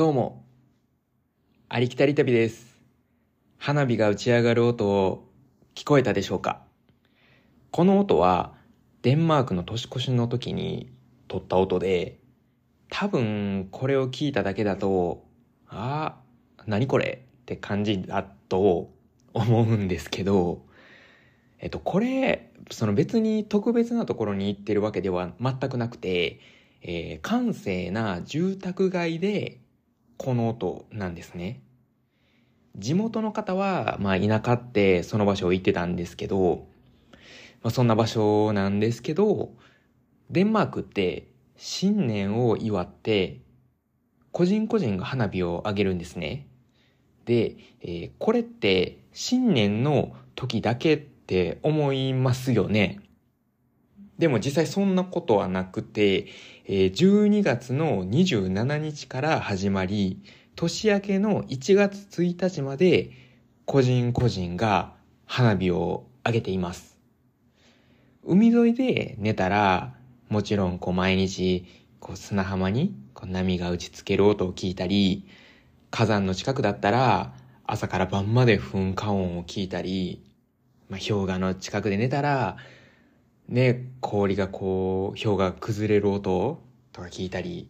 どうも、ありきたり旅です。花火が打ち上がる音を聞こえたでしょうか。この音はデンマークの年越しの時に撮った音で、多分これを聞いただけだと、ああ、何これ？って感じだと思うんですけど、えっと、これ、その別に特別なところに行ってるわけでは全くなくて、えー閑静な住宅街でこの音なんですね。地元の方は、まあ田舎ってその場所を行ってたんですけど、まあそんな場所なんですけど、デンマークって新年を祝って、個人個人が花火を上げるんですね。で、えーこれって新年の時だけって思いますよね。でも実際そんなことはなくて、え12月の27日から始まり、年明けの1月1日まで個人個人が花火を上げています。海沿いで寝たら、もちろんこう毎日こう砂浜にこう波が打ちつける音を聞いたり、火山の近くだったら朝から晩まで噴火音を聞いたり、まあ、氷河の近くで寝たら、ね、氷がこう、氷が崩れる音とか聞いたり、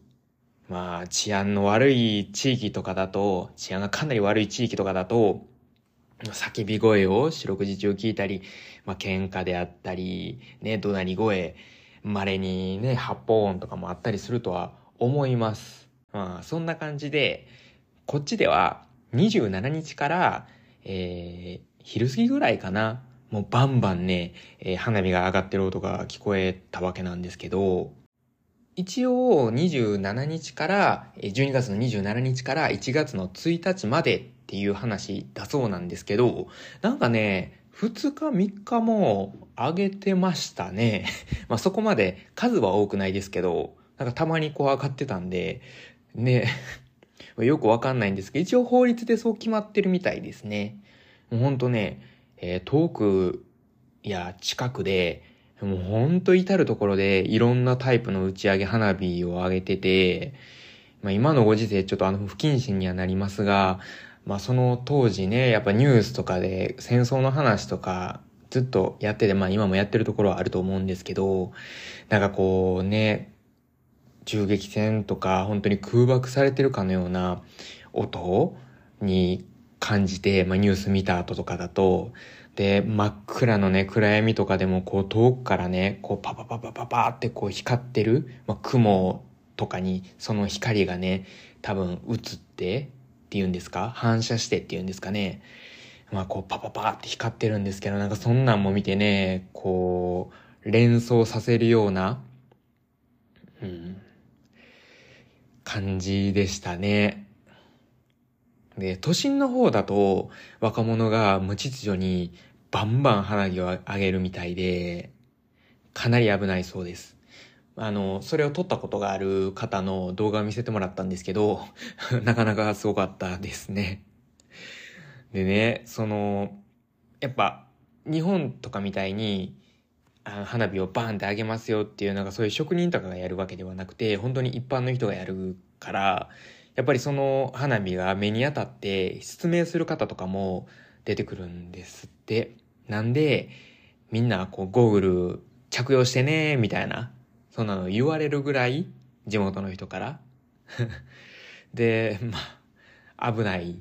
まあ、治安の悪い地域とかだと、治安がかなり悪い地域とかだと、叫び声を四六時中聞いたり、まあ、喧嘩であったり、ね、怒鳴り声、稀にね、発砲音とかもあったりするとは思います。まあ、そんな感じで、こっちでは27日から、えー、昼過ぎぐらいかな。もうバンバンね、えー花火が上がってる音が聞こえたわけなんですけど、一応27日から、12月の27日から1月の1日までっていう話だそうなんですけど、なんかね、2日3日も上げてましたね。まあそこまで数は多くないですけど、なんかたまにこう上がってたんで、ね、よくわかんないんですけど、一応法律でそう決まってるみたいですね。もうほんとね、えー遠くや近くで、もうほんと至るところでいろんなタイプの打ち上げ花火を上げてて、まあ今のご時世ちょっとあの不謹慎にはなりますが、まあその当時ね、やっぱニュースとかで戦争の話とかずっとやってて、まあ今もやってるところはあると思うんですけど、なんかこうね、銃撃戦とか本当に空爆されてるかのような音に感じて、まあ、ニュース見た後とかだと、で、真っ暗のね、暗闇とかでもこう遠くからね、こうパパパパパパってこう光ってる、まあ、雲とかにその光がね、多分映ってっていうんですか反射してっていうんですかね。まあこうパパパって光ってるんですけど、なんかそんなんも見てね、こう、連想させるような、うん、感じでしたね。で、都心の方だと若者が無秩序にバンバン花火を上げるみたいで、かなり危ないそうです。あの、それを撮ったことがある方の動画を見せてもらったんですけど、なかなかすごかったですね。でね、その、やっぱ、日本とかみたいに、あの花火をバーンって上げますよっていう、なんかそういう職人とかがやるわけではなくて、本当に一般の人がやるから、やっぱりその花火が目に当たって失明する方とかも出てくるんですって。なんで、みんなこうゴーグル着用してね、みたいな、そんなの言われるぐらい、地元の人から。で、まあ、危ない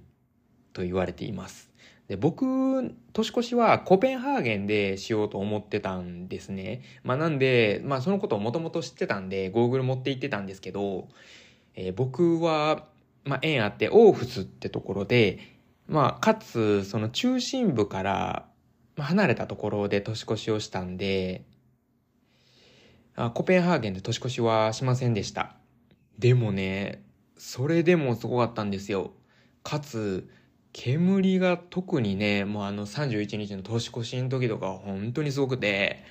と言われています。で、僕、年越しはコペンハーゲンでしようと思ってたんですね。まあなんで、まあそのことをもともと知ってたんで、ゴーグル持って行ってたんですけど、えー僕は、まあ縁あってオーフスってところで、まあかつその中心部からま離れたところで年越しをしたんで、あコペンハーゲンで年越しはしませんでした。でもね、それでもすごかったんですよ。かつ、煙が特にね、もうあの31日の年越しの時とか本当にすごくて、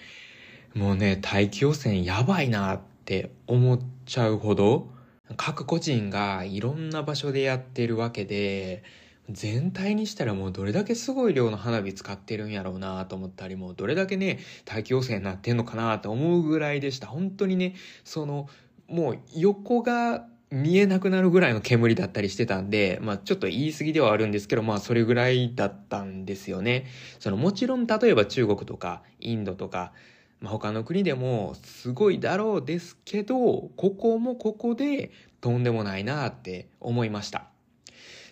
もうね、大気汚染やばいなって思っちゃうほど、各個人がいろんな場所でやってるわけで、全体にしたらもうどれだけすごい量の花火使ってるんやろうなと思ったり、もうどれだけね、大気汚染になってんのかなと思うぐらいでした。本当にね、その、もう横が見えなくなるぐらいの煙だったりしてたんで、まあちょっと言い過ぎではあるんですけど、まあそれぐらいだったんですよね。そのもちろん例えば中国とかインドとか、まあ、他の国でもすごいだろうですけど、ここもここでとんでもないなって思いました。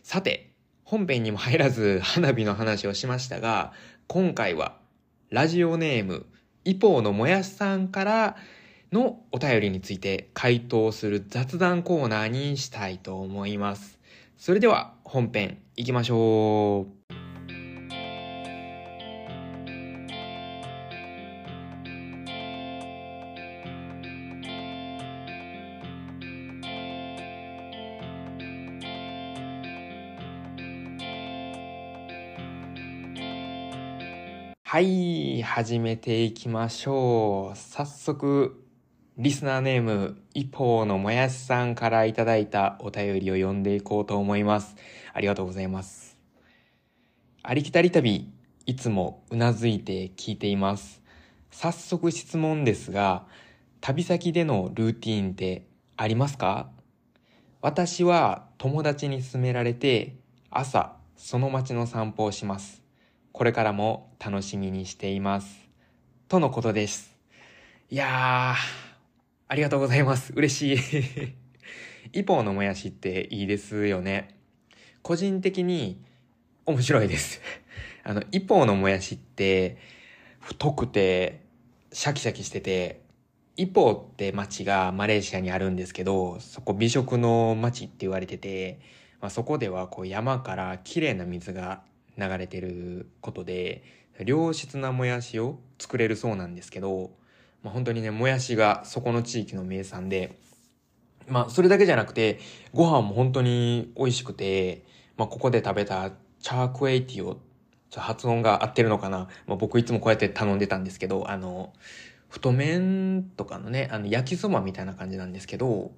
さて、本編にも入らず花火の話をしましたが、今回はラジオネーム、一方のもやしさんからのお便りについて回答する雑談コーナーにしたいと思います。それでは本編行きましょう。はい、始めていきましょう。早速、リスナーネーム、一方のもやしさんからいただいたお便りを読んでいこうと思います。ありがとうございます。ありきたり旅、いつもうなずいて聞いています。早速質問ですが、旅先でのルーティーンってありますか？私は友達に勧められて朝その街の散歩をします。これからも楽しみにしています。とのことです。いやー、ありがとうございます。嬉しい。一方のもやしっていいですよね。個人的に面白いです。あの、一方のもやしって、太くて、シャキシャキしてて、一方って町がマレーシアにあるんですけど、そこ美食の町って言われてて、まあ、そこではこう山から綺麗な水が流れてることで良質なもやしを作れるそうなんですけど、まあ、本当にねもやしがそこの地域の名産でまあそれだけじゃなくてご飯も本当に美味しくて、まあ、ここで食べたチャークエイティをちょ発音が合ってるのかな、まあ、僕いつもこうやって頼んでたんですけどあの太麺とかのねあの焼きそばみたいな感じなんですけども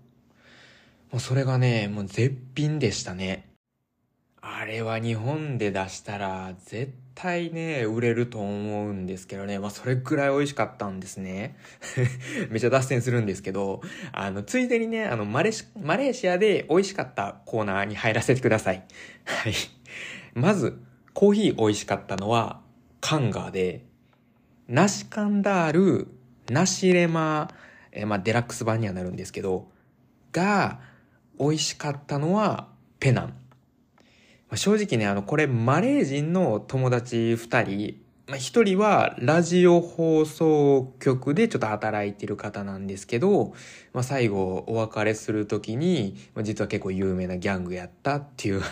うそれがねもう絶品でしたね。あれは日本で出したら絶対ね、売れると思うんですけどね。まあそれくらい美味しかったんですね。めちゃ脱線するんですけど、あの、ついでにね、あの、マレマレーシアで美味しかったコーナーに入らせてください。はい。まず、コーヒー美味しかったのは、カンガーで、ナシカンダール、ナシレマ、えまあデラックス版にはなるんですけど、が、美味しかったのは、ペナン。まあ、正直ね、あの、これ、マレー人の友達二人、まあ、一人はラジオ放送局でちょっと働いてる方なんですけど、まあ、最後お別れするときに、まあ、実は結構有名なギャングやったっていう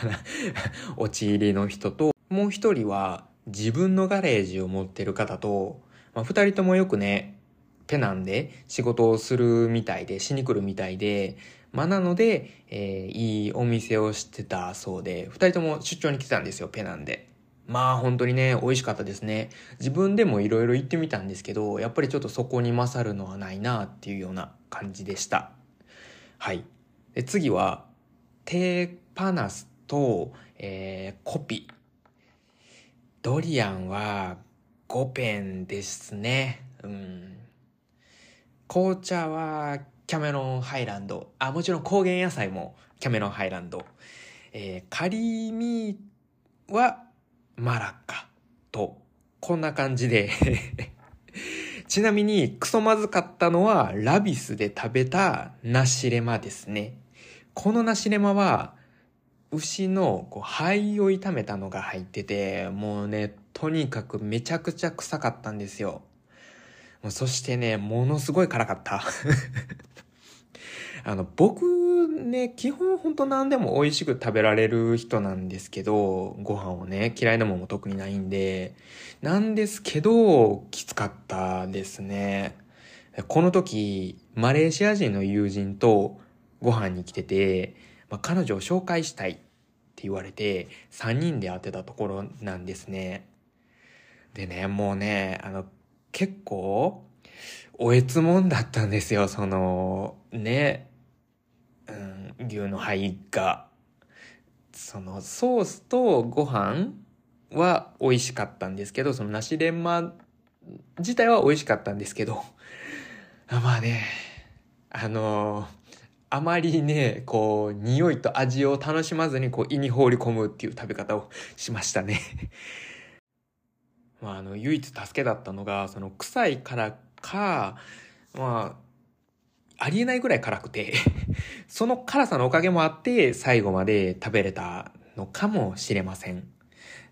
陥りの人と、もう一人は自分のガレージを持ってる方と、まあ、二人ともよくね、ペナンで仕事をするみたいで、しに来るみたいで、まあ、なので、えー、いいお店を知ってたそうで、二人とも出張に来てたんですよ、ペナンで。まあ本当にね、美味しかったですね。自分でもいろいろ行ってみたんですけど、やっぱりちょっとそこに勝るのはないなっていうような感じでした。はい。で次は、テーパナスと、えー、コピ。ドリアンは5ペンですね。うん。紅茶はキャメロンハイランド。あ、もちろん高原野菜もキャメロンハイランド。えー、カリーミーはマラッカと、こんな感じで ちなみに、クソまずかったのは、ラビスで食べたナシレマですね。このナシレマは、牛のこう肺を炒めたのが入ってて、もうね、とにかくめちゃくちゃ臭かったんですよ。そしてね、ものすごい辛かった あの、僕ね、基本ほんと何でも美味しく食べられる人なんですけど、ご飯をね、嫌いなもんも特にないんで、なんですけど、きつかったですね。この時、マレーシア人の友人とご飯に来てて、まあ、彼女を紹介したいって言われて、3人で会ってたところなんですね。でね、もうね、あの、結構、おえつもんだったんですよ、その、ね、うん、牛の肺が。その、ソースとご飯は美味しかったんですけど、その梨レンマ自体は美味しかったんですけど、まあね、あの、あまりね、こう、匂いと味を楽しまずに、こう、胃に放り込むっていう食べ方をしましたね。まあ、あの、唯一助けだったのが、その、臭いからか、まあ、ありえないぐらい辛くて その辛さのおかげもあって、最後まで食べれたのかもしれません。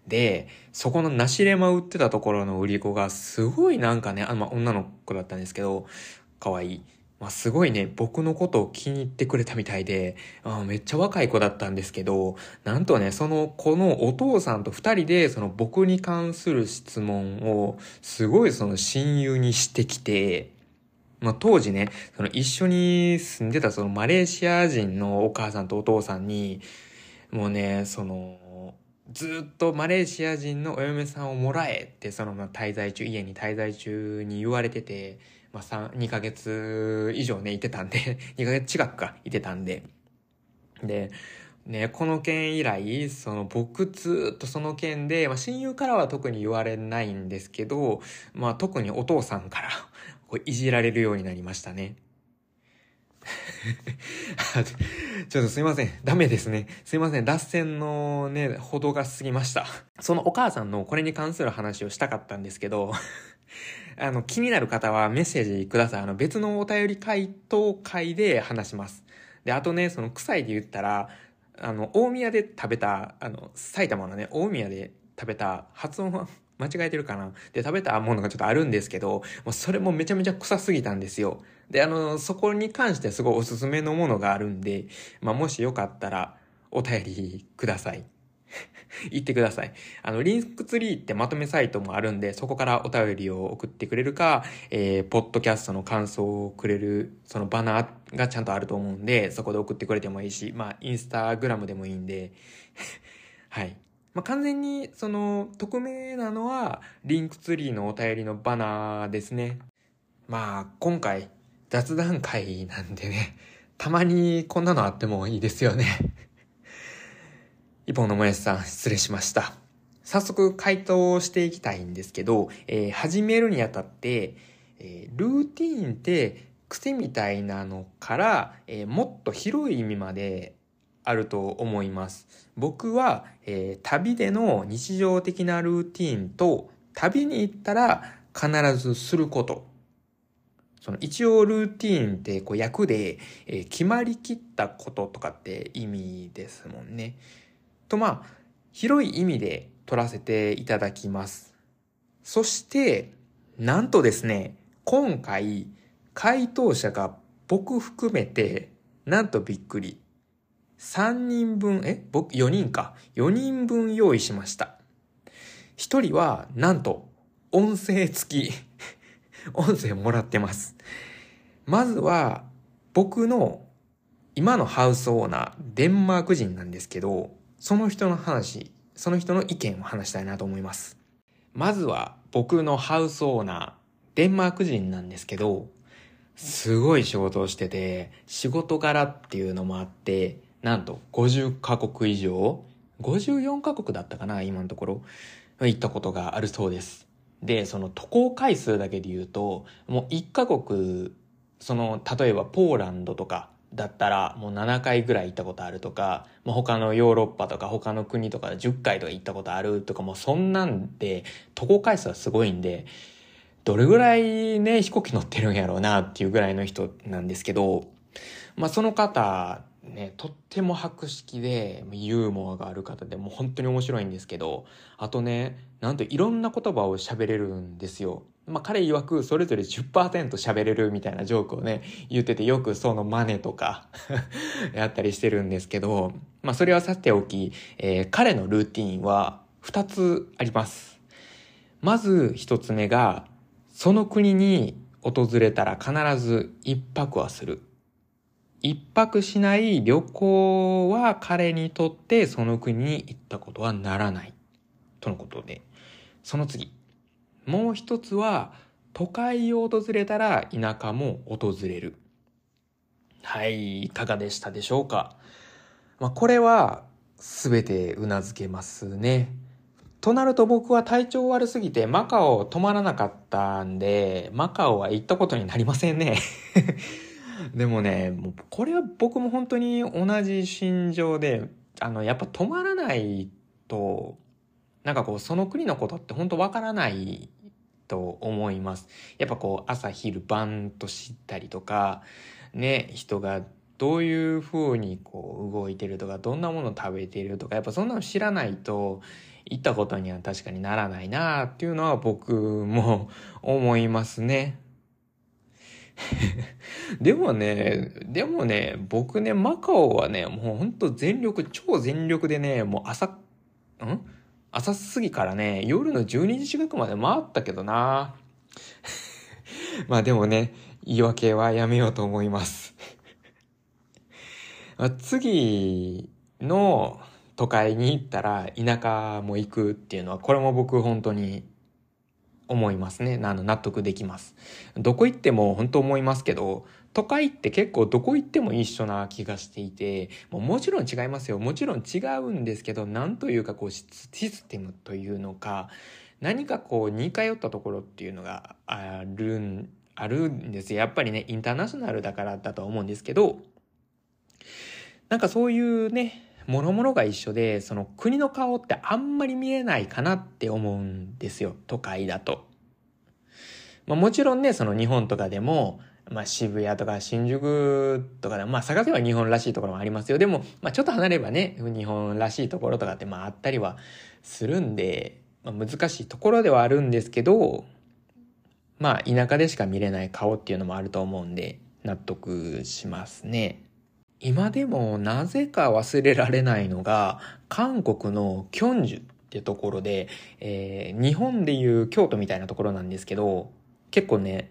で、そこのナシレマ売ってたところの売り子がすごいなんかね、あまあ、女の子だったんですけど、可愛い。まあ、すごいね、僕のことを気に入ってくれたみたいで、あめっちゃ若い子だったんですけど、なんとね、その子のお父さんと二人で、その僕に関する質問を、すごいその親友にしてきて、まあ、当時ね、その一緒に住んでたそのマレーシア人のお母さんとお父さんに、もうね、その、ずっとマレーシア人のお嫁さんをもらえって、その滞在中、家に滞在中に言われてて、まあ、3、2ヶ月以上ね、いてたんで、2ヶ月近くか、いてたんで。で、ね、この件以来、その僕ずっとその件で、まあ、親友からは特に言われないんですけど、まあ特にお父さんから こういじられるようになりましたね。ちょっとすいません。ダメですね。すいません。脱線のね、ほどが過ぎました。そのお母さんのこれに関する話をしたかったんですけど、あの、気になる方はメッセージください。あの、別のお便り回答会で話します。で、あとね、その臭いで言ったら、あの、大宮で食べた、あの、埼玉のね、大宮で食べた、発音は間違えてるかな？で、食べたものがちょっとあるんですけど、もうそれもめちゃめちゃ臭すぎたんですよ。で、あの、そこに関してすごいおすすめのものがあるんで、まあ、もしよかったらお便りください。言ってください。あの、リンクツリーってまとめサイトもあるんで、そこからお便りを送ってくれるか、えー、ポッドキャストの感想をくれる、そのバナーがちゃんとあると思うんで、そこで送ってくれてもいいし、まあ、インスタグラムでもいいんで、はい。まあ、完全に、その、匿名なのは、リンクツリーのお便りのバナーですね。まあ、今回、雑談回なんでね、たまにこんなのあってもいいですよね。一本のもやしさん、失礼しました。早速回答していきたいんですけど、えー、始めるにあたって、えー、ルーティーンって癖みたいなのから、えー、もっと広い意味まであると思います。僕は、え、旅での日常的なルーティーンと、旅に行ったら必ずすること。その一応ルーティーンってこう役で、え、決まりきったこととかって意味ですもんね。とまあ、広い意味で取らせていただきます。そして、なんとですね、今回、回答者が僕含めて、なんとびっくり。3人分、え僕、4人か。4人分用意しました。1人は、なんと、音声付き。音声もらってます。まずは、僕の今のハウスオーナー、デンマーク人なんですけど、その人の話、その人の意見を話したいなと思います。まずは僕のハウスオーナー、デンマーク人なんですけど、すごい仕事をしてて、仕事柄っていうのもあって、なんと50カ国以上、54カ国だったかな、今のところ、行ったことがあるそうです。で、その渡航回数だけで言うと、もう1カ国、その、例えばポーランドとかだったらもう7回ぐらい行ったことあるとか、まあ、他のヨーロッパとか他の国とか10回とか行ったことあるとかもうそんなんで、渡航回数はすごいんで、どれぐらいね、飛行機乗ってるんやろうなっていうぐらいの人なんですけど、まあその方ね、とっても博識で、ユーモアがある方で、もう本当に面白いんですけど、あとね、なんといろんな言葉を喋れるんですよ。まあ彼曰くそれぞれ10%喋れるみたいなジョークをね、言っててよくその真似とか やったりしてるんですけど、まあそれはさておき、えー、彼のルーティンは2つあります。まず1つ目が、その国に訪れたら必ず1泊はする。一泊しない旅行は彼にとってその国に行ったことはならない。とのことで。その次。もう一つは、都会を訪れたら田舎も訪れる。はい、いかがでしたでしょうか。まあ、これは全て頷けますね。となると僕は体調悪すぎてマカオ止まらなかったんで、マカオは行ったことになりませんね。でもね、もうこれは僕も本当に同じ心情で、あの、やっぱ止まらないと、なんかこう、その国のことって本当わからないと思います。やっぱこう、朝昼晩と知ったりとか、ね、人がどういう風にこう動いてるとか、どんなもの食べてるとか、やっぱそんなの知らないと、行ったことには確かにならないなっていうのは僕も思いますね。でもね、でもね、僕ね、マカオはね、もうほんと全力、超全力でね、もう朝、ん？朝過ぎからね、夜の12時近くまで回ったけどな。まあでもね、言い訳はやめようと思います 次の都会に行ったら田舎も行くっていうのは、これも僕本当に思いますね。あの、納得できます。どこ行っても本当思いますけど、都会って結構どこ行っても一緒な気がしていて、もうもちろん違いますよ。もちろん違うんですけど、なんというかこうシステムというのか、何かこう似通ったところっていうのがあるん、あるんですよ。やっぱりね、インターナショナルだからだと思うんですけど、なんかそういうね、諸々が一緒で、その国の顔ってあんまり見えないかなって思うんですよ。都会だと。まあもちろんね、その日本とかでも、まあ渋谷とか新宿とかで、まあ探せば日本らしいところもありますよ。でも、まあちょっと離れればね、日本らしいところとかってまああったりはするんで、まあ難しいところではあるんですけど、まあ田舎でしか見れない顔っていうのもあると思うんで、納得しますね。今でもなぜか忘れられないのが、韓国のキョンジュってところで、えー、日本でいう京都みたいなところなんですけど、結構ね、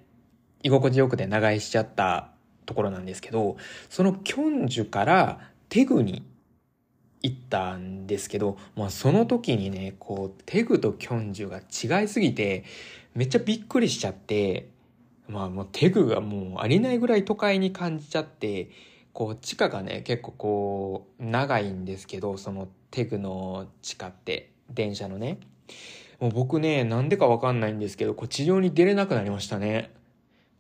居心地よくて長居しちゃったところなんですけど、そのキョンジュからテグに行ったんですけど、まあその時にね、こう、テグとキョンジュが違いすぎて、めっちゃびっくりしちゃって、まあもうテグがもうありないぐらい都会に感じちゃって、こう地下がね結構こう長いんですけどそのテグの地下って電車のね。もう僕ねなんでかわかんないんですけどこう地上に出れなくなりましたね。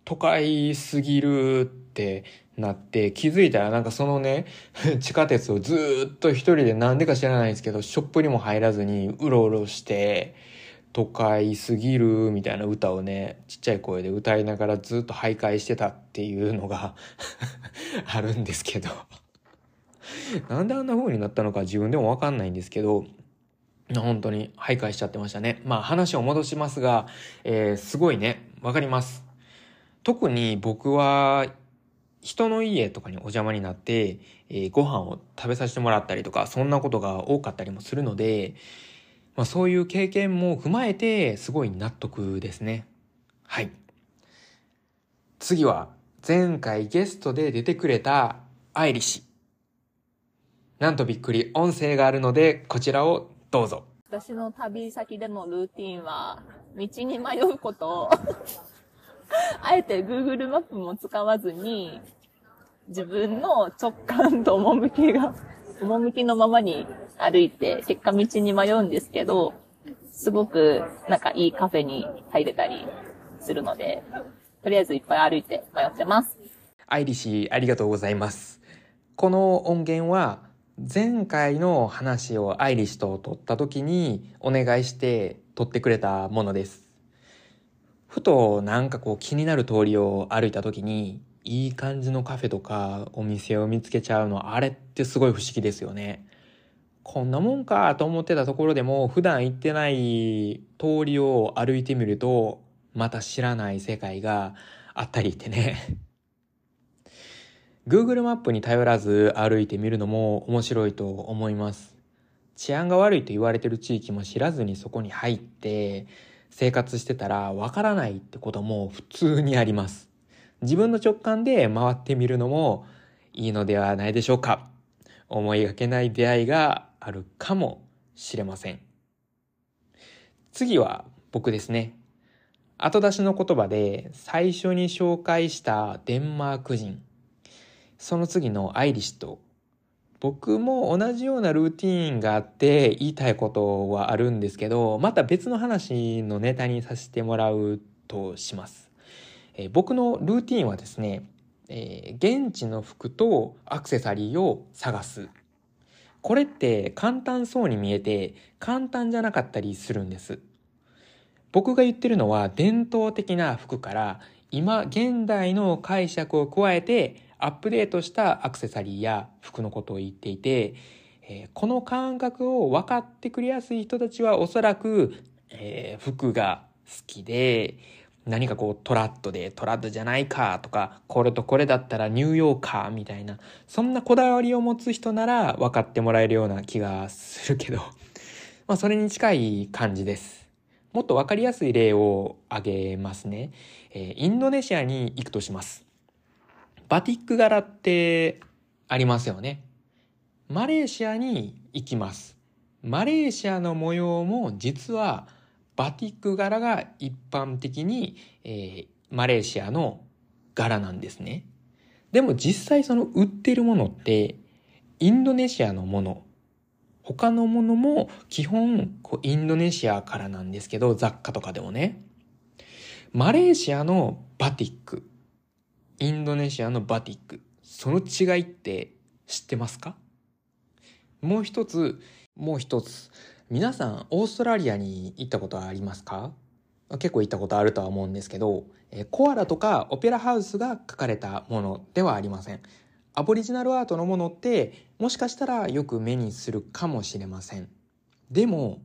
都会すぎるってなって気づいたらなんかそのね 地下鉄をずっと一人でなんでか知らないんですけどショップにも入らずにうろうろして都会すぎるみたいな歌をね、ちっちゃい声で歌いながらずっと徘徊してたっていうのが あるんですけどなんであんな風になったのか自分でもわかんないんですけど、本当に徘徊しちゃってましたね。まあ話を戻しますが、えー、すごいね、わかります。特に僕は人の家とかにお邪魔になって、えー、ご飯を食べさせてもらったりとか、そんなことが多かったりもするので、まあ、そういう経験も踏まえて、すごい納得ですね。はい。次は、前回ゲストで出てくれたアイリ氏。なんとびっくり音声があるので、こちらをどうぞ。私の旅先でのルーティンは、道に迷うこと あえて Google マップも使わずに、自分の直感と趣が、趣のままに歩いて、結果道に迷うんですけど、すごくなんかいいカフェに入れたりするので、とりあえずいっぱい歩いて迷ってます。アイリシーありがとうございます。この音源は前回の話をアイリッシュと撮った時にお願いして撮ってくれたものです。ふとなんかこう気になる通りを歩いた時にいい感じのカフェとかお店を見つけちゃうのあれってすごい不思議ですよね。こんなもんかと思ってたところでも普段行ってない通りを歩いてみるとまた知らない世界があったりってね Google マップに頼らず歩いてみるのも面白いと思います。治安が悪いと言われてる地域も知らずにそこに入って生活してたらわからないってことも普通にあります。自分の直感で回ってみるのもいいのではないでしょうか。思いがけない出会いがあるかもしれません。次は僕ですね。後出しの言葉で最初に紹介したデンマーク人。その次のアイリッシュと僕も同じようなルーティーンがあって言いたいことはあるんですけど、また別の話のネタにさせてもらうとします。え僕のルーティーンはですね、えー現地の服とアクセサリーを探す。これって簡単そうに見えて簡単じゃなかったりするんです。僕が言ってるのは伝統的な服から今現代の解釈を加えてアップデートしたアクセサリーや服のことを言っていて、えーこの感覚を分かってくれやすい人たちはおそらく、えー服が好きで何かこうトラッドでトラッドじゃないかとかこれとこれだったらニューヨーカーみたいなそんなこだわりを持つ人なら分かってもらえるような気がするけど まあそれに近い感じです。もっと分かりやすい例を挙げますね。えーインドネシアに行くとします。バティック柄ってありますよね。マレーシアに行きます。マレーシアの模様も実はバティック柄が一般的に、えーマレーシアの柄なんですね。でも実際その売ってるものってインドネシアのもの他のものも基本こうインドネシアからなんですけど雑貨とかでもねマレーシアのバティックインドネシアのバティック。その違いって知ってますか？もう一つもう一つ。皆さんオーストラリアに行ったことはありますか？結構行ったことあるとは思うんですけどえーコアラとかオペラハウスが描かれたものではありません。アボリジナルアートのものってもしかしたらよく目にするかもしれません。でも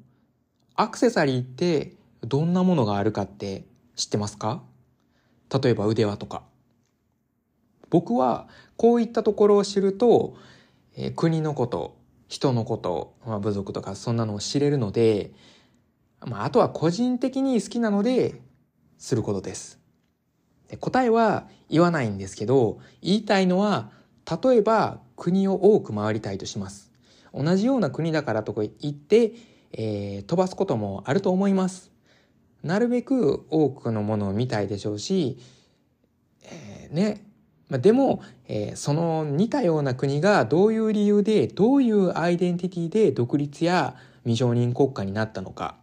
アクセサリーってどんなものがあるかって知ってますか？例えば腕輪とか。僕はこういったところを知ると、えー国のこと人のこと、まあ、部族とかそんなのを知れるので、まあ、あとは個人的に好きなのですることです。で答えは言わないんですけど言いたいのは例えば国を多く回りたいとします。同じような国だからとか言って、えー飛ばすこともあると思います。なるべく多くのものを見たいでしょうし、えーねまあ、でも、えーその似たような国がどういう理由でどういうアイデンティティで独立や未承認国家になったのか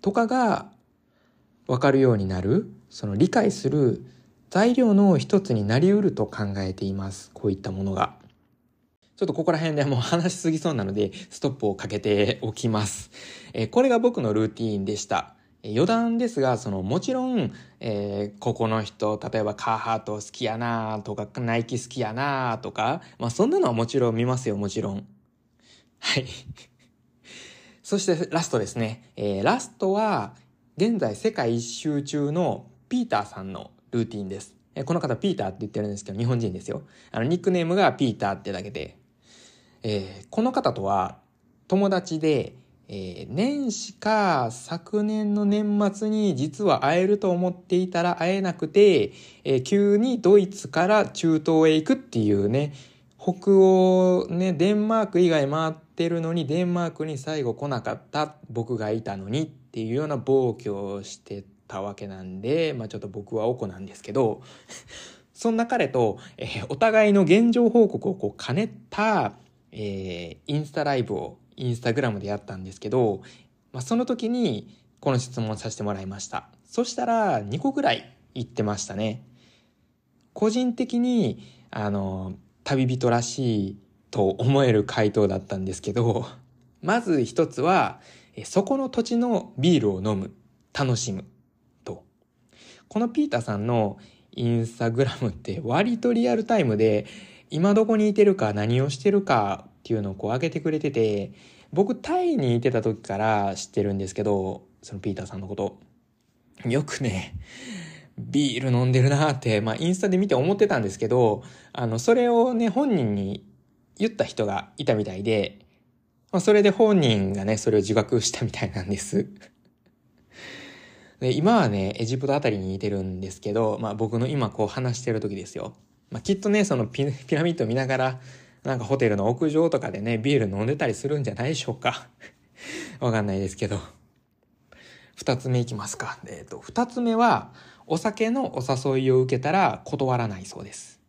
とかが分かるようになる。その理解する材料の一つになりうると考えています。こういったものが。ちょっとここら辺でもう話しすぎそうなのでストップをかけておきます、えーこれが僕のルーティーンでした。余談ですがそのもちろん、えーここの人例えばカーハート好きやなとかナイキ好きやなとか、まあ、そんなのはもちろん見ますよもちろんはい そしてラストですね。えーラストは、現在世界一周中のピーターさんのルーティンです。えーこの方ピーターって言ってるんですけど、日本人ですよ。あの、ニックネームがピーターってだけで。えーこの方とは友達で、えー年始か昨年の年末に実は会えると思っていたら会えなくて、えー急にドイツから中東へ行くっていうね、北欧ね、デンマーク以外回ってるのにデンマークに最後来なかった僕がいたのにっていうような暴挙をしてたわけなんで、まあちょっと僕はおこなんですけど、そんな彼と、えーお互いの現状報告をこう兼ねた、えーインスタライブをインスタグラムでやったんですけど、まあ、その時にこの質問させてもらいました。そしたら2個ぐらい言ってましたね。個人的に、あの、旅人らしいと思える回答だったんですけど、まず一つは、えそこの土地のビールを飲む、楽しむ、と。このピーターさんのインスタグラムって割とリアルタイムで、今どこにいてるか何をしてるかっていうのをこう上げてくれてて、僕タイにいてた時から知ってるんですけど、そのピーターさんのこと。よくね、ビール飲んでるなーって、まあインスタで見て思ってたんですけど、あの、それをね、本人に言った人がいたみたいで、まあそれで本人がね、それを自覚したみたいなんです。で今はね、エジプトあたりにいてるんですけど、まあ僕の今こう話してる時ですよ。まあきっとね、そのピラミッド見ながら、なんかホテルの屋上とかでね、ビール飲んでたりするんじゃないでしょうか。わかんないですけど。二つ目いきますか。えっ、と、二つ目は、お酒のお誘いを受けたら断らないそうです。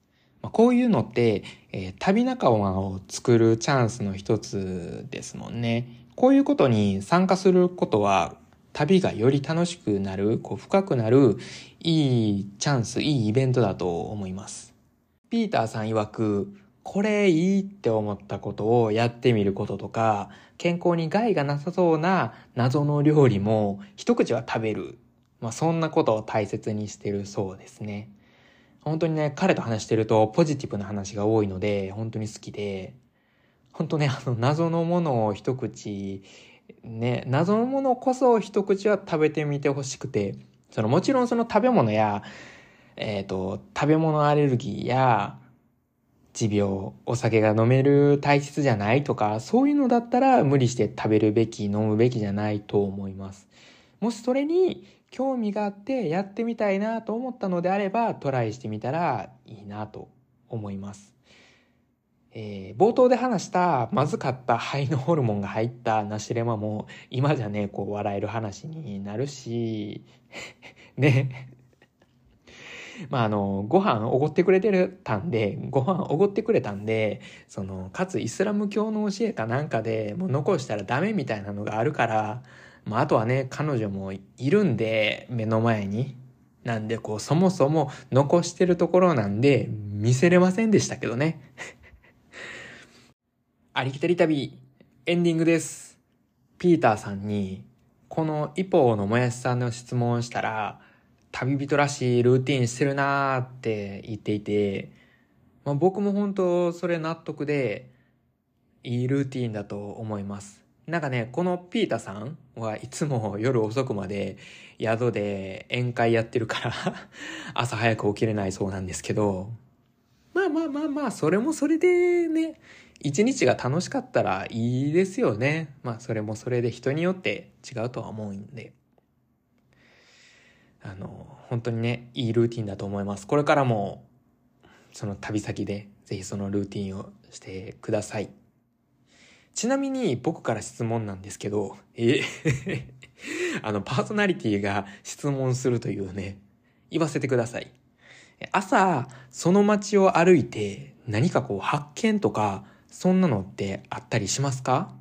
まあ、こういうのって、えー旅仲間を作るチャンスの一つですもんね。こういうことに参加することは、旅がより楽しくなる、こう深くなる、いいチャンス、いいイベントだと思います。ピーターさん曰く、これいいって思ったことをやってみることとか、健康に害がなさそうな謎の料理も一口は食べる。まあそんなことを大切にしてるそうですね。本当にね、彼と話してるとポジティブな話が多いので、本当に好きで、本当ね、あの謎のものを一口、ね、謎のものこそ一口は食べてみてほしくて、そのもちろんその食べ物や、えっ、ー、と、食べ物アレルギーや、持病、お酒が飲める体質じゃないとか、そういうのだったら無理して食べるべき、飲むべきじゃないと思います。もしそれに興味があってやってみたいなと思ったのであればトライしてみたらいいなと思います。えー、冒頭で話したまずかった肺のホルモンが入ったナシレマも今じゃね、こう笑える話になるし、ね。まああの、ご飯おごってくれてたんで、ご飯おごってくれたんで、その、かつイスラム教の教えかなんかでもう残したらダメみたいなのがあるから、まあ、あとはね、彼女もいるんで、目の前に。なんで、こう、そもそも残してるところなんで、見せれませんでしたけどね。ありきたり旅、エンディングです。ピーターさんに、この一方のもやしさんの質問をしたら、旅人らしいルーティンしてるなーって言っていて、まあ、僕も本当それ納得で、いいルーティンだと思います。なんかね、このピータさんはいつも夜遅くまで宿で宴会やってるから 朝早く起きれないそうなんですけど、まあまあまあまあ、それもそれでね、一日が楽しかったらいいですよね。まあそれもそれで人によって違うとは思うんで。あの、本当にね、いいルーティンだと思います。これからも、その旅先でぜひそのルーティンをしてください。ちなみに僕から質問なんですけど、え あの、パーソナリティが質問するというね、言わせてください。朝、その街を歩いて何かこう発見とか、そんなのってあったりしますか？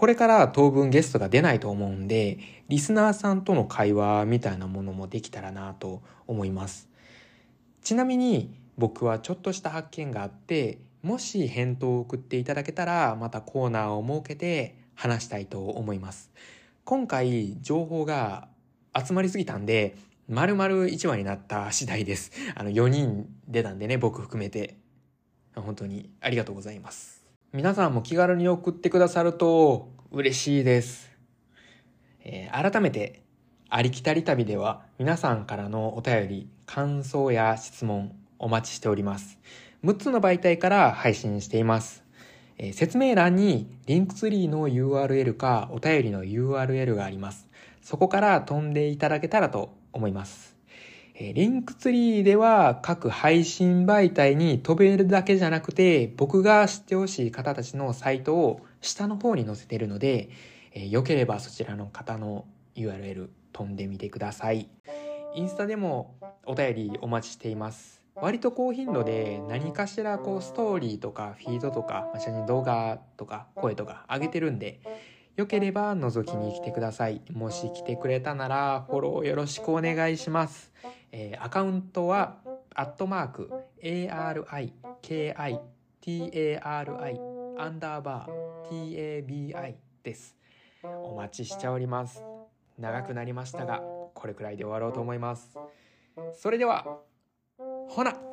これから当分ゲストが出ないと思うんで、リスナーさんとの会話みたいなものもできたらなと思います。ちなみに僕はちょっとした発見があって、もし返答を送っていただけたら、またコーナーを設けて話したいと思います。今回、情報が集まりすぎたんで、丸々1話になった次第です。あの、4人出たんでね、僕含めて。本当にありがとうございます。皆さんも気軽に送ってくださると嬉しいです。えー、改めて、ありきたり旅では皆さんからのお便り、感想や質問お待ちしております。6つの媒体から配信しています。えー、説明欄にリンクツリーの URL かお便りの URL があります。そこから飛んでいただけたらと思います。リンクツリーでは各配信媒体に飛べるだけじゃなくて僕が知ってほしい方たちのサイトを下の方に載せてるので、えー、よければそちらの方の URL 飛んでみてください。インスタでもお便りお待ちしています。割と高頻度で何かしらこうストーリーとかフィードとか写真動画とか声とか上げてるんでよければ覗きに来てください。もし来てくれたならフォローよろしくお願いします、えー、アカウントはアットマーク ARIKITARI アンダーバー TABI です。お待ちしております。長くなりましたがこれくらいで終わろうと思います。それではほな!